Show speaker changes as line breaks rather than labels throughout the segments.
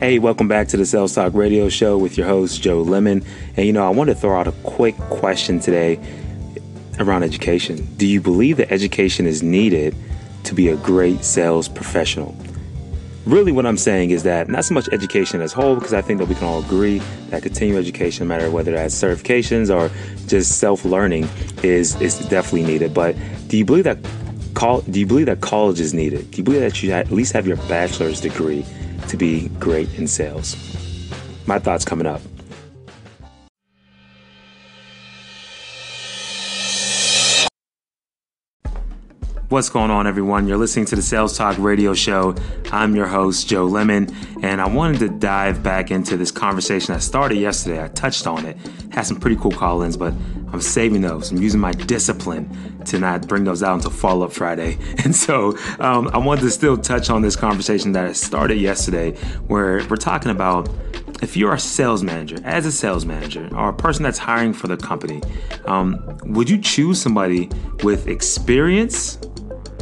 Hey, welcome back to the Sales Talk Radio Show with your host, Joe Lemon. And you know, I want to throw out a quick question today around education. Do you believe that education is needed to be a great sales professional? Really, what I'm saying is that not so much education as whole, because I think that we can all agree that continuing education, no matter whether that's certifications or just self learning, is is definitely needed. But do you believe that do you believe that college is needed? Do you believe that you at least have your bachelor's degree to be great in sales? My thoughts coming up. What's going on, everyone? You're listening to the Sales Talk Radio Show. I'm your host, Joe Lemon, and I wanted to dive back into this conversation I started yesterday. I touched on it, had some pretty cool call ins, but I'm saving those. I'm using my discipline to not bring those out until Follow Up Friday. And so um, I wanted to still touch on this conversation that I started yesterday, where we're talking about if you're a sales manager, as a sales manager, or a person that's hiring for the company, um, would you choose somebody with experience?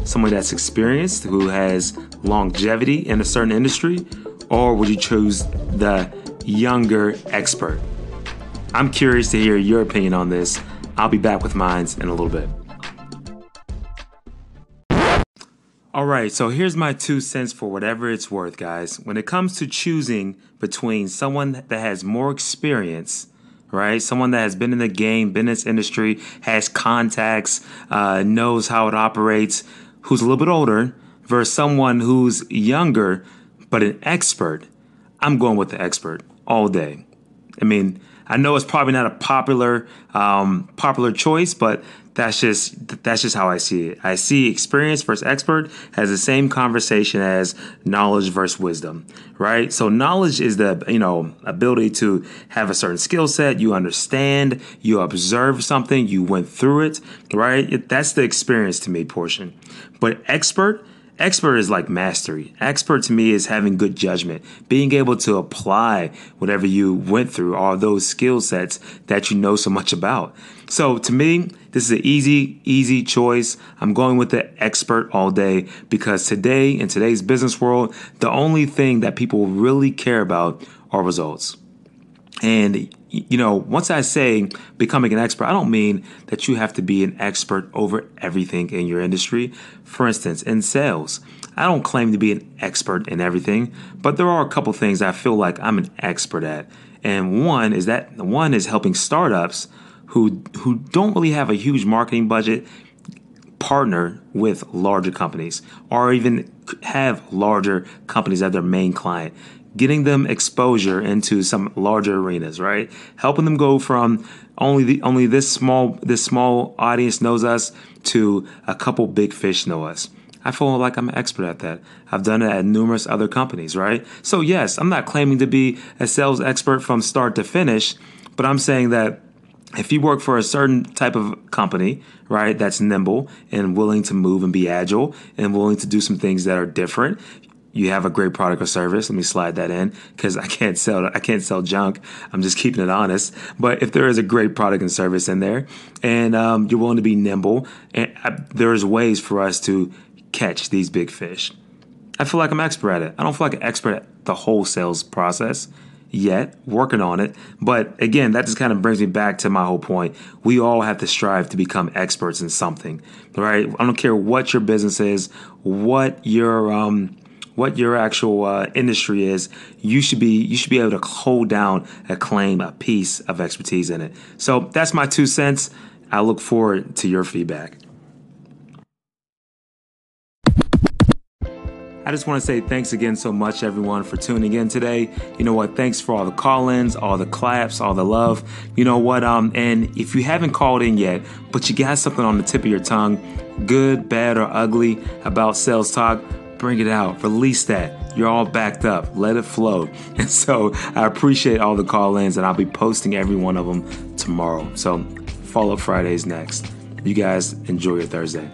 Someone that's experienced who has longevity in a certain industry, or would you choose the younger expert? I'm curious to hear your opinion on this. I'll be back with mine in a little bit. All right, so here's my two cents for whatever it's worth, guys. When it comes to choosing between someone that has more experience, right? Someone that has been in the game, been in this industry, has contacts, uh, knows how it operates, who's a little bit older versus someone who's younger but an expert, I'm going with the expert all day. I mean, I know it's probably not a popular um, popular choice, but that's just that's just how I see it. I see experience versus expert has the same conversation as knowledge versus wisdom, right? So knowledge is the you know ability to have a certain skill set, you understand, you observe something, you went through it, right? That's the experience to me portion. But expert Expert is like mastery. Expert to me is having good judgment, being able to apply whatever you went through, all those skill sets that you know so much about. So to me, this is an easy, easy choice. I'm going with the expert all day because today, in today's business world, the only thing that people really care about are results. And you know, once I say becoming an expert, I don't mean that you have to be an expert over everything in your industry. For instance, in sales, I don't claim to be an expert in everything, but there are a couple things I feel like I'm an expert at. And one is that one is helping startups who who don't really have a huge marketing budget partner with larger companies or even have larger companies as their main client getting them exposure into some larger arenas, right? Helping them go from only the only this small this small audience knows us to a couple big fish know us. I feel like I'm an expert at that. I've done it at numerous other companies, right? So yes, I'm not claiming to be a sales expert from start to finish, but I'm saying that if you work for a certain type of company, right, that's nimble and willing to move and be agile and willing to do some things that are different, you have a great product or service. Let me slide that in because I can't sell I can't sell junk. I'm just keeping it honest. But if there is a great product and service in there, and um, you're willing to be nimble, and I, uh, there's ways for us to catch these big fish. I feel like I'm expert at it. I don't feel like an expert at the whole sales process yet, working on it. But again, that just kind of brings me back to my whole point. We all have to strive to become experts in something, right? I don't care what your business is, what your um, what your actual uh, industry is, you should be you should be able to hold down a claim, a piece of expertise in it. So that's my two cents. I look forward to your feedback. I just want to say thanks again so much, everyone, for tuning in today. You know what? Thanks for all the call ins, all the claps, all the love. You know what? Um, and if you haven't called in yet, but you got something on the tip of your tongue, good, bad, or ugly about sales talk, bring it out, release that. You're all backed up, let it flow. And so I appreciate all the call ins, and I'll be posting every one of them tomorrow. So, follow up Fridays next. You guys enjoy your Thursday.